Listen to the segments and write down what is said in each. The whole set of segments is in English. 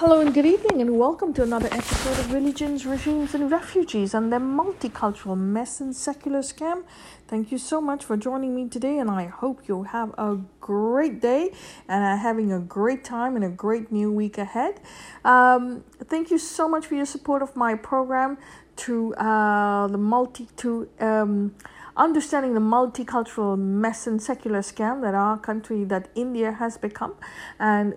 Hello and good evening, and welcome to another episode of Religions, Regimes, and Refugees and their multicultural mess and secular scam. Thank you so much for joining me today, and I hope you have a great day and are having a great time and a great new week ahead. Um, thank you so much for your support of my program to uh, the multi to um, understanding the multicultural mess and secular scam that our country, that India has become, and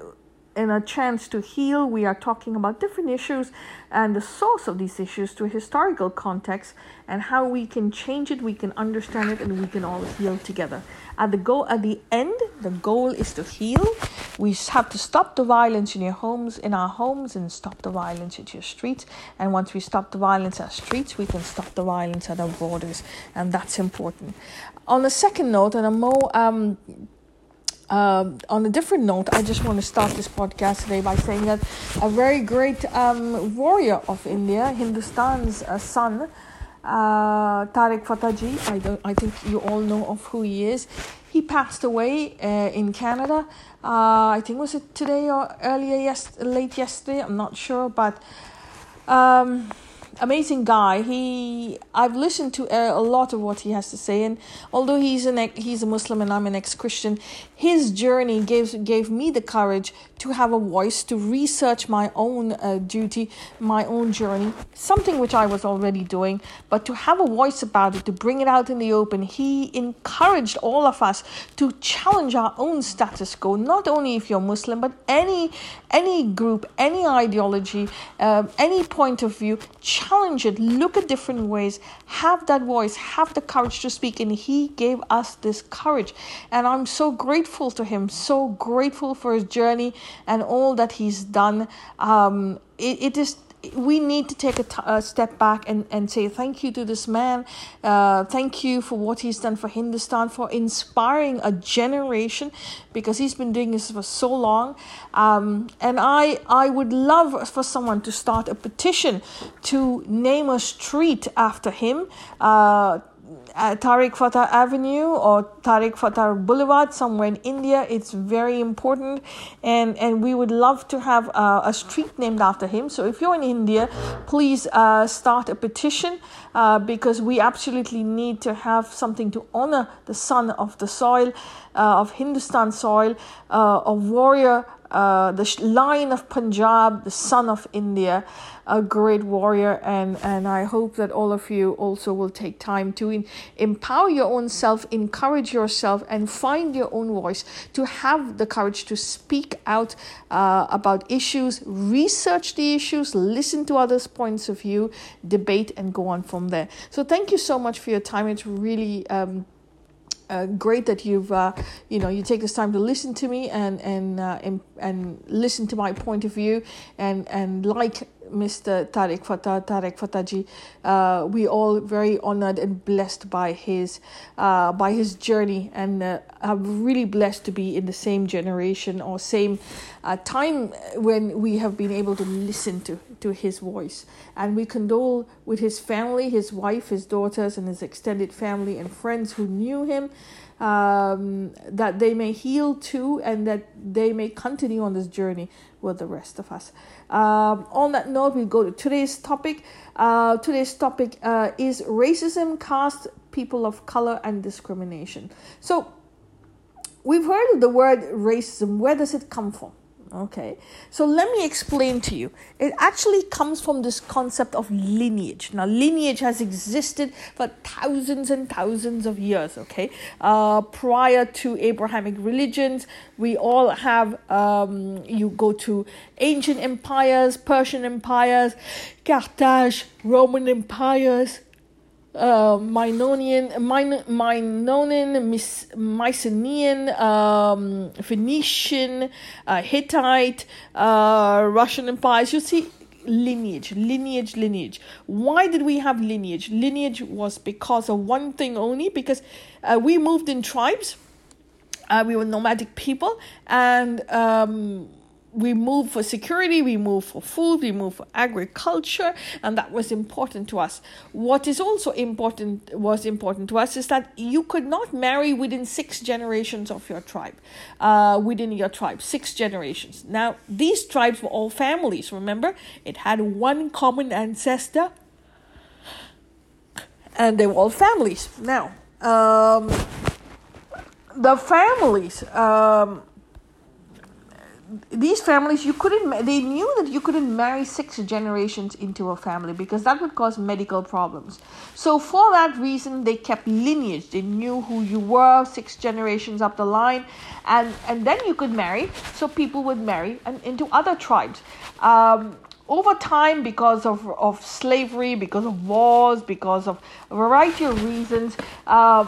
in a chance to heal, we are talking about different issues and the source of these issues to a historical context and how we can change it, we can understand it, and we can all heal together. At the goal, at the end, the goal is to heal. We have to stop the violence in your homes, in our homes, and stop the violence at your streets. And once we stop the violence at streets, we can stop the violence at our borders, and that's important. On a second note, and a more um, um, on a different note, I just want to start this podcast today by saying that a very great um, warrior of India, Hindustan's uh, son, uh, Tariq Fataji, I, don't, I think you all know of who he is. He passed away uh, in Canada. Uh, I think was it today or earlier, yes, late yesterday. I'm not sure, but. Um, amazing guy. He I've listened to a, a, lot of what he has to say, and although he's an he's a Muslim and I'm an ex Christian, his journey gave gave me the courage to have a voice to research my own uh, duty, my own journey, something which I was already doing, but to have a voice about it, to bring it out in the open. He encouraged all of us to challenge our own status quo. Not only if you're Muslim, but any any group, any ideology, uh, any point of view challenge it, look at different ways, have that voice, have the courage to speak. And he gave us this courage. And I'm so grateful to him, so grateful for his journey and all that he's done. Um, it, it is we need to take a, t- a step back and, and say thank you to this man. Uh, thank you for what he's done for Hindustan, for inspiring a generation, because he's been doing this for so long. Um, and I, I would love for someone to start a petition to name a street after him. Uh, uh, Tariq Fatah Avenue or Tariq Fatah Boulevard somewhere in India. It's very important, and and we would love to have uh, a street named after him. So if you're in India, please uh, start a petition uh, because we absolutely need to have something to honor the son of the soil, uh, of Hindustan soil, uh, a warrior the lion of Punjab, the son of India, a great warrior, and and I hope that all of you also will take time to in, empower your own self, encourage yourself, and find your own voice to have the courage to speak out uh, about issues, research the issues, listen to others' points of view, debate, and go on from there. So thank you so much for your time. It's really. Um, uh, great that you've uh, you know you take this time to listen to me and and uh, and, and listen to my point of view and and like Mr. Tariq Fatah, Tariq Fataji. Uh, we all very honored and blessed by his uh, by his journey, and uh, really blessed to be in the same generation or same uh, time when we have been able to listen to to his voice. And we condole with his family, his wife, his daughters, and his extended family and friends who knew him um, that they may heal too and that they may continue on this journey with the rest of us. Um, on that note, we go to today's topic. Uh, today's topic uh, is racism, caste, people of color, and discrimination. So, we've heard of the word racism. Where does it come from? Okay, so let me explain to you. It actually comes from this concept of lineage. Now, lineage has existed for thousands and thousands of years. Okay, uh, prior to Abrahamic religions, we all have. Um, you go to ancient empires, Persian empires, Carthage, Roman empires, uh, Minonian, Min- Minonian, Mycenaean, um, Phoenician, uh, Hittite, uh, Russian empires. You see, lineage, lineage, lineage. Why did we have lineage? Lineage was because of one thing only, because uh, we moved in tribes. Uh, we were nomadic people, and um, we moved for security, we moved for food, we moved for agriculture, and that was important to us. What is also important was important to us is that you could not marry within six generations of your tribe, uh, within your tribe, six generations. Now, these tribes were all families, remember? It had one common ancestor, and they were all families. Now, um, the families. Um, these families you couldn't they knew that you couldn't marry six generations into a family because that would cause medical problems. So for that reason they kept lineage. They knew who you were six generations up the line and and then you could marry. So people would marry and into other tribes. Um, over time because of, of slavery because of wars because of a variety of reasons uh,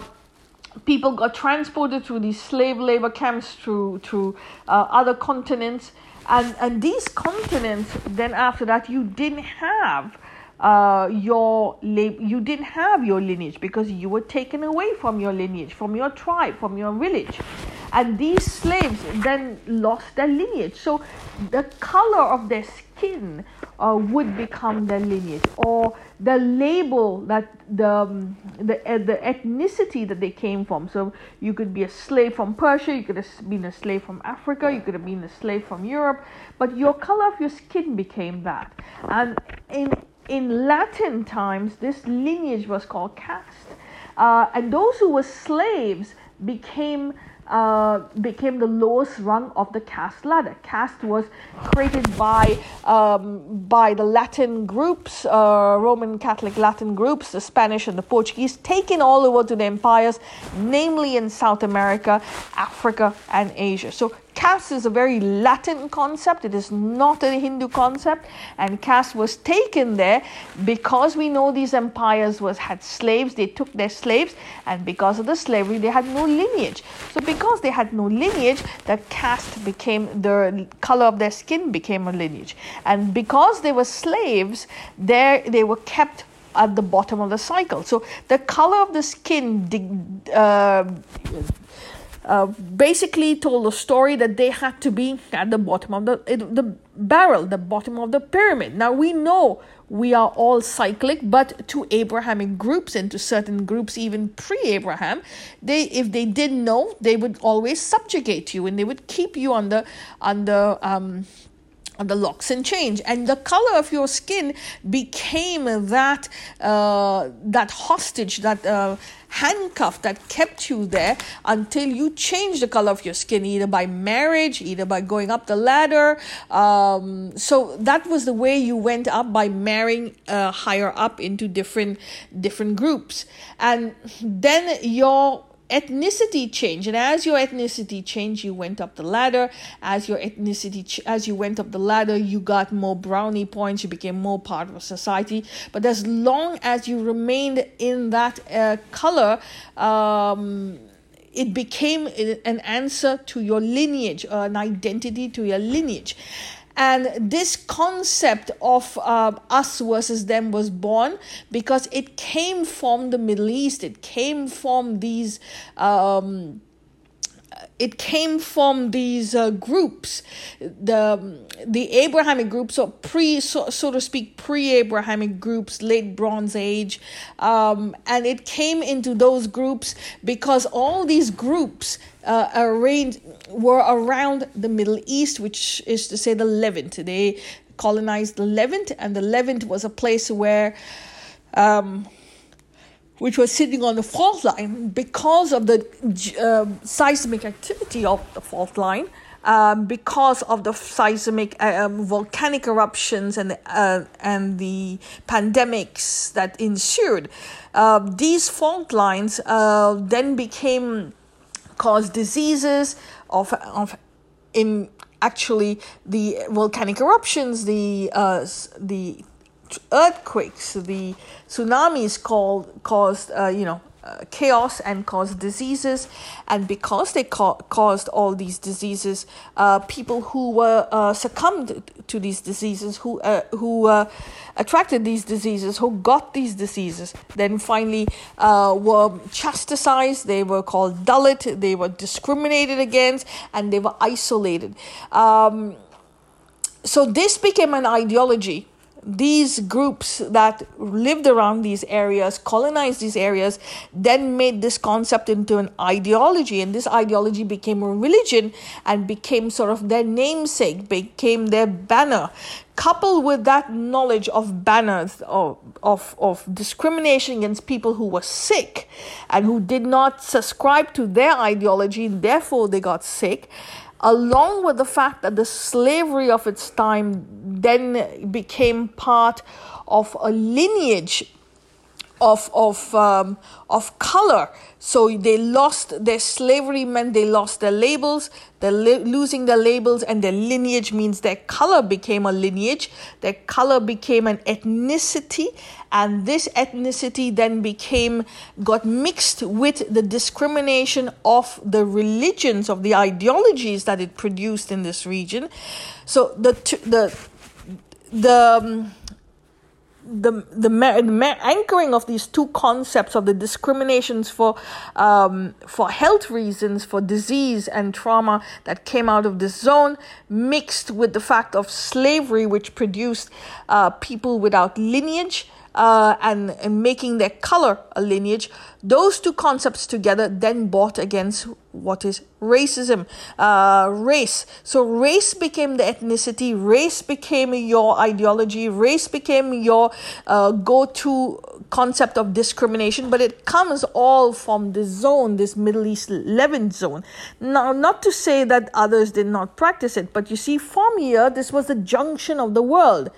people got transported through these slave labor camps through through uh, other continents. And and these continents then after that you didn't have uh, your you didn't have your lineage because you were taken away from your lineage from your tribe from your village. And these slaves then lost their lineage. So the color of their skin uh, would become their lineage or the label that the um, the uh, the ethnicity that they came from. So you could be a slave from Persia you could have been a slave from Africa you could have been a slave from Europe but your color of your skin became that. And in in Latin times this lineage was called caste. Uh, and those who were slaves became uh, became the lowest rung of the caste ladder. Caste was created by um, by the Latin groups, uh, Roman Catholic Latin groups, the Spanish and the Portuguese, taken all over to the empires, namely in South America, Africa, and Asia. So caste is a very Latin concept, it is not a Hindu concept, and caste was taken there because we know these empires was had slaves, they took their slaves, and because of the slavery, they had no lineage. So, because they had no lineage, the caste became the color of their skin became a lineage, and because they were slaves, there they were kept at the bottom of the cycle. So the color of the skin uh, uh, basically told a story that they had to be at the bottom of the the barrel, the bottom of the pyramid. Now we know we are all cyclic, but to Abrahamic groups and to certain groups even pre-Abraham, they if they didn't know, they would always subjugate you and they would keep you under under um the locks and change and the color of your skin became that uh, that hostage that uh, handcuff that kept you there until you changed the color of your skin either by marriage either by going up the ladder. Um, so that was the way you went up by marrying uh, higher up into different different groups. And then your ethnicity changed and as your ethnicity changed you went up the ladder. As your ethnicity ch- as you went up the ladder you got more brownie points. You became more part of society. But as long as you remained in that uh, color um, it became an answer to your lineage, uh, an identity to your lineage. And this concept of uh, us versus them was born because it came from the Middle East. It came from these. Um, it came from these uh, groups, the the Abrahamic groups, or pre, so, so to speak, pre-Abrahamic groups, late Bronze Age, um, and it came into those groups because all these groups uh, arranged were around the Middle East, which is to say the Levant. They colonized the Levant, and the Levant was a place where. Um, which was sitting on the fault line because of the uh, seismic activity of the fault line, um, because of the seismic uh, um, volcanic eruptions and uh, and the pandemics that ensued. Uh, these fault lines uh, then became caused diseases of of in actually the volcanic eruptions, the uh, the earthquakes, the tsunamis called, caused, uh, you know, uh, chaos and caused diseases. And because they ca- caused all these diseases, uh, people who were uh, succumbed to these diseases, who uh, who attracted these diseases, who got these diseases, then finally uh, were chastised. They were called Dalit. They were discriminated against, and they were isolated. Um, so this became an ideology these groups that lived around these areas, colonized these areas, then made this concept into an ideology, and this ideology became a religion and became sort of their namesake, became their banner. Coupled with that knowledge of banners, of, of, of discrimination against people who were sick and who did not subscribe to their ideology, therefore they got sick, along with the fact that the slavery of its time then became part of a lineage of of um, of color. So they lost their slavery meant they lost their labels. They're li- losing their labels, and their lineage means their color became a lineage. Their color became an ethnicity, and this ethnicity then became got mixed with the discrimination of the religions of the ideologies that it produced in this region. So the the the um, the the, the anchoring of these two concepts of the discriminations for um, for health reasons for disease and trauma that came out of this zone mixed with the fact of slavery which produced uh, people without lineage uh, and, and making their color a lineage, those two concepts together then bought against what is racism, uh, race. So race became the ethnicity, race became your ideology, race became your uh, go-to concept of discrimination, but it comes all from this zone, this Middle East Levant zone. Now, not to say that others did not practice it, but you see, from here, this was the junction of the world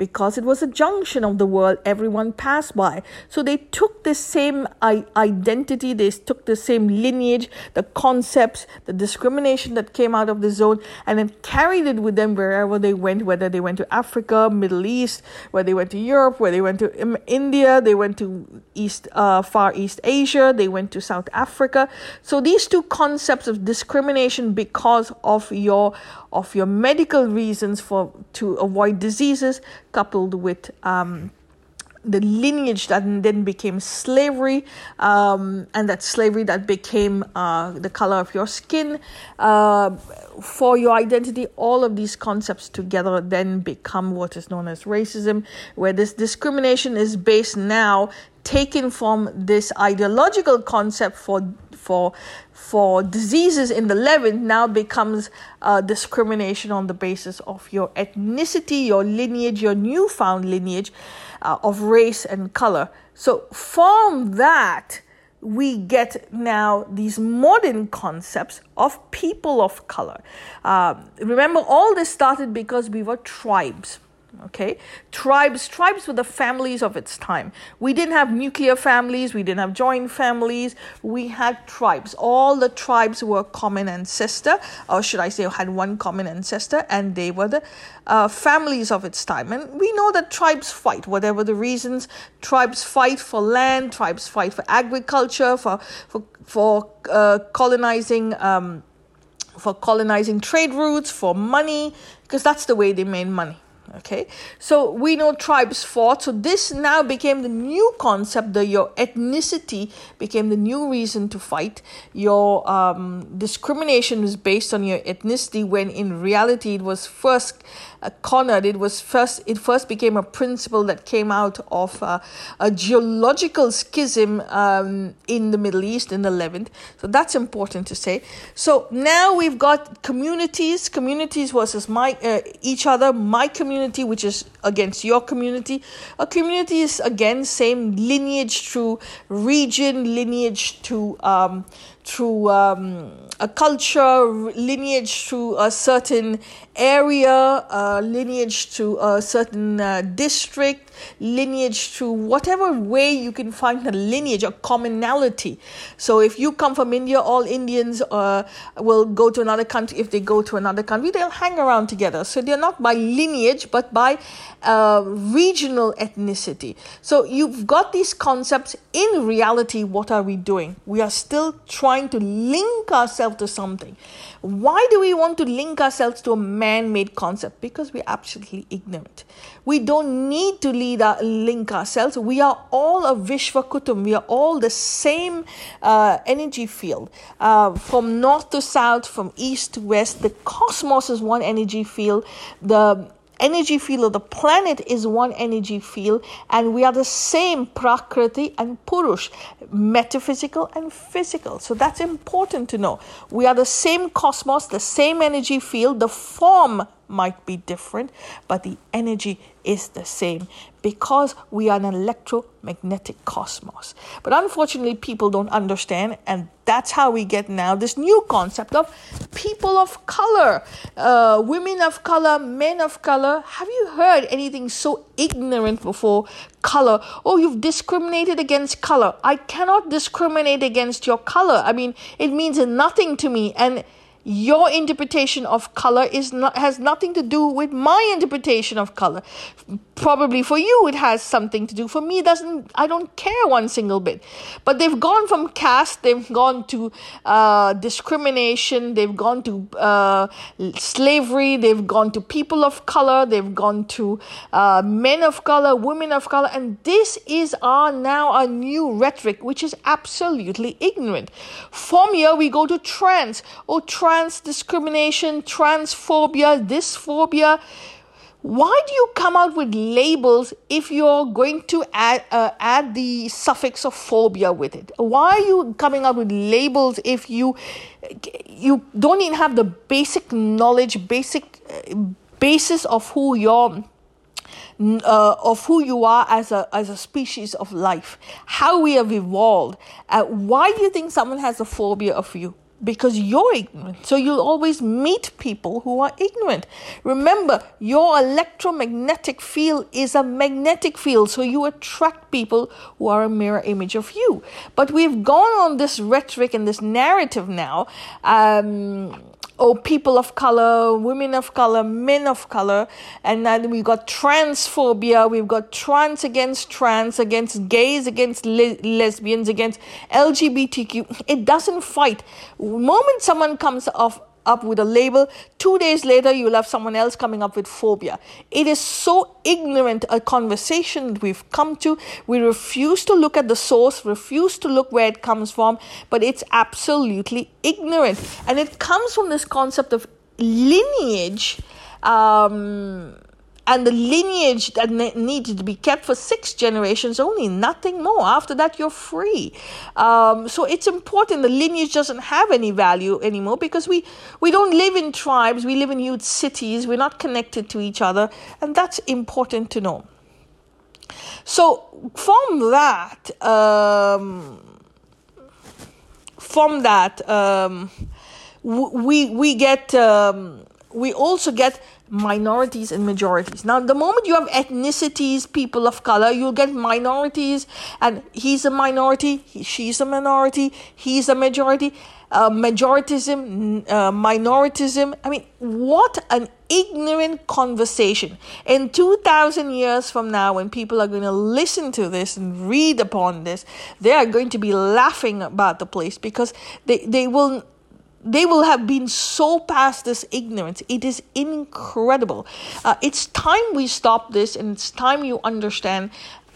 because it was a junction of the world everyone passed by. So they took the same identity, they took the same lineage, the concepts, the discrimination that came out of the zone, and then carried it with them wherever they went, whether they went to Africa, Middle East, where they went to Europe, where they went to India, they went to East, uh, Far East Asia, they went to South Africa. So these two concepts of discrimination because of your of your medical reasons for to avoid diseases coupled with um, the lineage that then became slavery, um, and that slavery that became uh, the color of your skin uh, for your identity. All of these concepts together then become what is known as racism, where this discrimination is based now taken from this ideological concept for for for diseases in the Levant now becomes uh, discrimination on the basis of your ethnicity, your lineage, your newfound lineage uh, of race and color. So from that, we get now these modern concepts of people of color. Um, remember, all this started because we were tribes okay? Tribes tribes were the families of its time. We didn't have nuclear families we didn't have joint families we had tribes. All the tribes were common ancestor or should i say had one common ancestor and they were the uh, families of its time. And we know that tribes fight whatever the reasons. Tribes fight for land tribes fight for agriculture for for for uh, colonizing um, for colonizing trade routes for money because that's the way they made money okay so we know tribes fought so this now became the new concept the your ethnicity became the new reason to fight your um, discrimination was based on your ethnicity when in reality it was first uh, cornered. It was first it first became a principle that came out of uh, a geological schism um, in the Middle East in the Levant. So that's important to say. So now we've got communities, communities versus my uh, each other. My community, which is against your community. A community is again same lineage through region, lineage to um, through um, a culture, lineage through a certain area, uh, lineage to a certain uh, district, lineage through whatever way you can find a lineage, a commonality. So if you come from India, all Indians uh, will go to another country. If they go to another country, they'll hang around together. So they're not by lineage, but by uh, regional ethnicity. So you've got these concepts. In reality, what are we doing? We are still trying trying to link ourselves to something. Why do we want to link ourselves to a man made concept? Because we're absolutely ignorant. We don't need to lead our, link ourselves. We are all a Vishva Kutum. We are all the same uh, energy field. Uh, from north to south, from east to west, the cosmos is one energy field. The energy field of the planet is one energy field, and we are the same Prakriti and Purush, metaphysical and physical. So that's important to know. We are the same cosmos, the same energy field, the form might be different, but the energy is the same because we are an electromagnetic cosmos. But unfortunately, people don't understand, and that's how we get now this new concept of people of color, uh, women of color, men of color. Have you heard anything so ignorant before? Color. Oh, you've discriminated against color. I cannot discriminate against your color. I mean, it means nothing to me. And your interpretation of color is not has nothing to do with my interpretation of color probably for you it has something to do. For me doesn't i don't care one single bit. But they've gone from caste they've gone to uh, discrimination they've gone to uh, slavery they've gone to people of color they've gone to uh, men of color women of color and this is our now a new rhetoric which is absolutely ignorant. From here we go to trans. Or trans trans discrimination, transphobia, dysphobia. Why do you come out with labels if you're going to add, uh, add the suffix of phobia with it? Why are you coming out with labels if you you don't even have the basic knowledge, basic uh, basis of who you're uh, of who you are as a as a species of life, how we have evolved. Uh, why do you think someone has a phobia of you? Because you're ignorant. So you'll always meet people who are ignorant. Remember, your electromagnetic field is a magnetic field, so you attract people who are a mirror image of you. But we've gone on this rhetoric and this narrative now. Um, oh, people of color, women of color, men of color, and then we've got transphobia, we've got trans against trans, against gays, against le- lesbians, against LGBTQ. It doesn't fight. moment someone comes off up with a label. Two days later, you'll have someone else coming up with phobia. It is so ignorant a conversation we've come to. We refuse to look at the source, refuse to look where it comes from, but it's absolutely ignorant. And it comes from this concept of lineage. Um, and the lineage that ne- needed to be kept for six generations only, nothing more. After that, you're free. Um, so it's important. The lineage doesn't have any value anymore because we, we don't live in tribes, we live in huge cities, we're not connected to each other, and that's important to know. So from that, um, from that, um, we we get um, we also get minorities and majorities. Now, the moment you have ethnicities, people of color, you'll get minorities, and he's a minority, he, she's a minority, he's a majority. Uh, majoritism, uh, minoritism. I mean, what an ignorant conversation. In 2000 years from now, when people are going to listen to this and read upon this, they are going to be laughing about the place because they, they will they will have been so past this ignorance. It is incredible. Uh, it's time we stop this and it's time you understand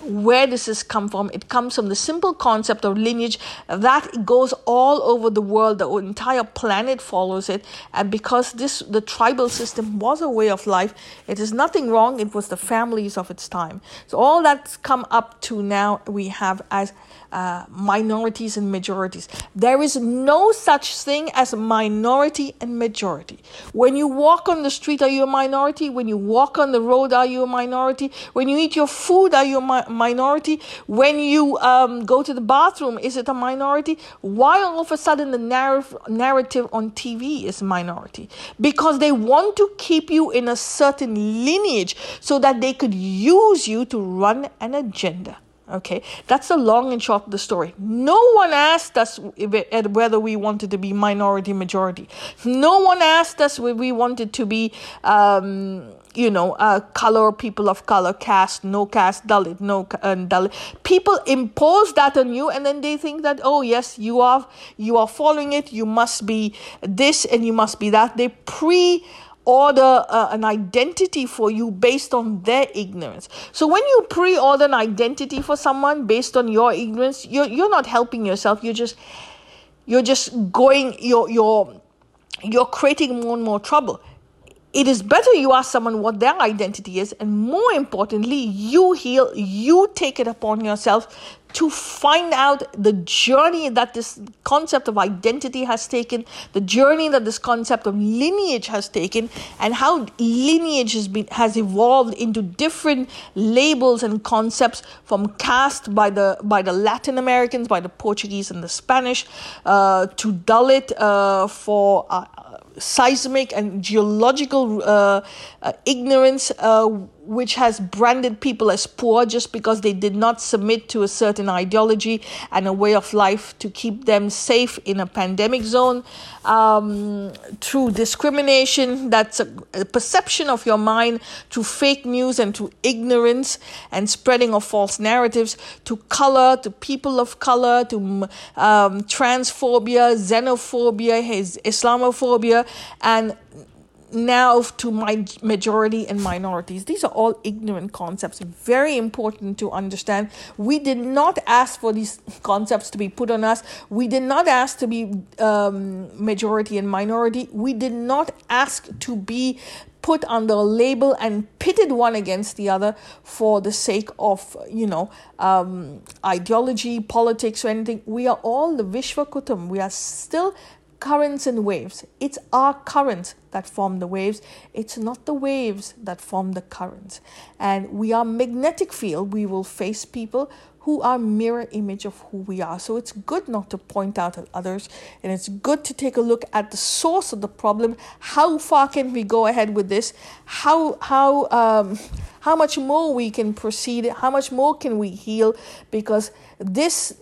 where does this come from. It comes from the simple concept of lineage that goes all over the world. The entire planet follows it, and because this the tribal system was a way of life, it is nothing wrong. It was the families of its time. So all that's come up to now we have as uh, minorities and majorities. There is no such thing as minority and majority. When you walk on the street, are you a minority? When you walk on the road, are you a minority? When you eat your food, are you a mi- minority? When you um, go to the bathroom, is it a minority? Why all of a sudden the narrative, narrative on TV is minority? Because they want to keep you in a certain lineage so that they could use you to run an agenda. Okay, that's the long and short of the story. No one asked us whether we wanted to be minority majority. No one asked us whether we wanted to be, um, you know, uh, color, people of color, caste, no caste, Dalit, no uh, Dalit. People impose that on you, and then they think that oh yes, you are you are following it. You must be this and you must be that. They pre order uh, an identity for you based on their ignorance. So when you pre-order an identity for someone based on your ignorance, you're you're not helping yourself. You're just you're just going you're you're you're creating more and more trouble. It is better you ask someone what their identity is, and more importantly, you heal, you take it upon yourself to find out the journey that this concept of identity has taken, the journey that this concept of lineage has taken, and how lineage has been has evolved into different labels and concepts from caste by the by the Latin Americans, by the Portuguese and the Spanish, uh, to Dalit uh, for uh, seismic and geological uh, uh, ignorance, uh, which has branded people as poor just because they did not submit to a certain ideology and a way of life to keep them safe in a pandemic zone. Um, through discrimination, that's a, a, perception of your mind, to fake news and to ignorance and spreading of false narratives, to color, to people of color, to um, transphobia, xenophobia, his Islamophobia, and now to my majority and minorities. These are all ignorant concepts, very important to understand. We did not ask for these concepts to be put on us. We did not ask to be um, majority and minority. We did not ask to be put under a label and pitted one against the other for the sake of, you know, um, ideology, politics, or anything. We are all the Vishwa Kutum. We are still currents and waves. It's our currents that form the waves. It's not the waves that form the currents. And we are magnetic field. We will face people who are mirror image of who we are. So it's good not to point out at others and it's good to take a look at the source of the problem. How far can we go ahead with this? How how um how much more we can proceed? How much more can we heal? Because this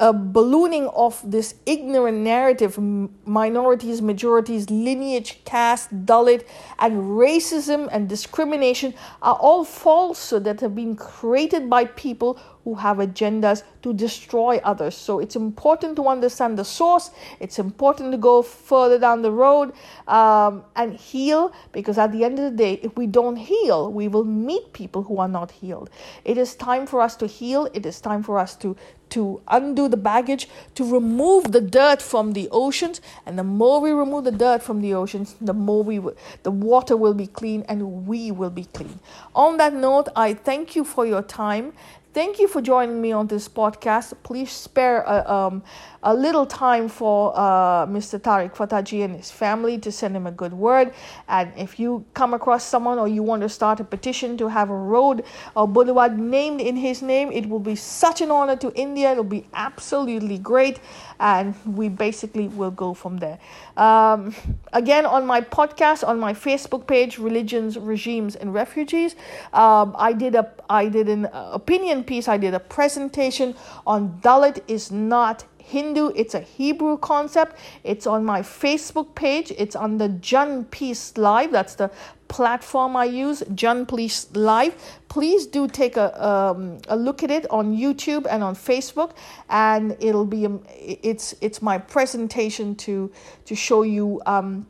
a ballooning of this ignorant narrative minorities, majorities, lineage, caste, Dalit, and racism and discrimination are all falsehoods that have been created by people who have agendas to destroy others. So it's important to understand the source. It's important to go further down the road um, and heal because at the end of the day, if we don't heal, we will meet people who are not healed. It is time for us to heal. It is time for us to to undo the baggage, to remove the dirt from the oceans. And the more we remove the dirt from the oceans, the more we the water will be clean and we will be clean. On that note, I thank you for your time. Thank you for joining me on this podcast. Please spare a, um, a little time for uh, Mr. Tariq Fataji and his family to send him a good word. And if you come across someone or you want to start a petition to have a road or boulevard named in his name, it will be such an honor to India. It'll be absolutely great. And we basically will go from there. Um, again, on my podcast, on my Facebook page, Religions, Regimes, and Refugees, um, I did a I did an opinion piece. I did a presentation on Dalit is not Hindu, it's a Hebrew concept. It's on my Facebook page. It's on the Jun Peace Live. That's the platform I use, John Peace Live. Please do take a, um, a look at it on YouTube and on Facebook, and it'll be um, it's it's my presentation to to show you um,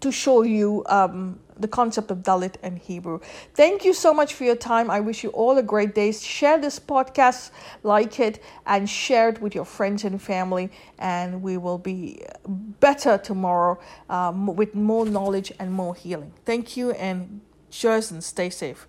to show you um, the concept of Dalit and Hebrew. Thank you so much for your time. I wish you all a great day. Share this podcast, like it, and share it with your friends and family. And we will be better tomorrow um, with more knowledge and more healing. Thank you, and cheers and stay safe.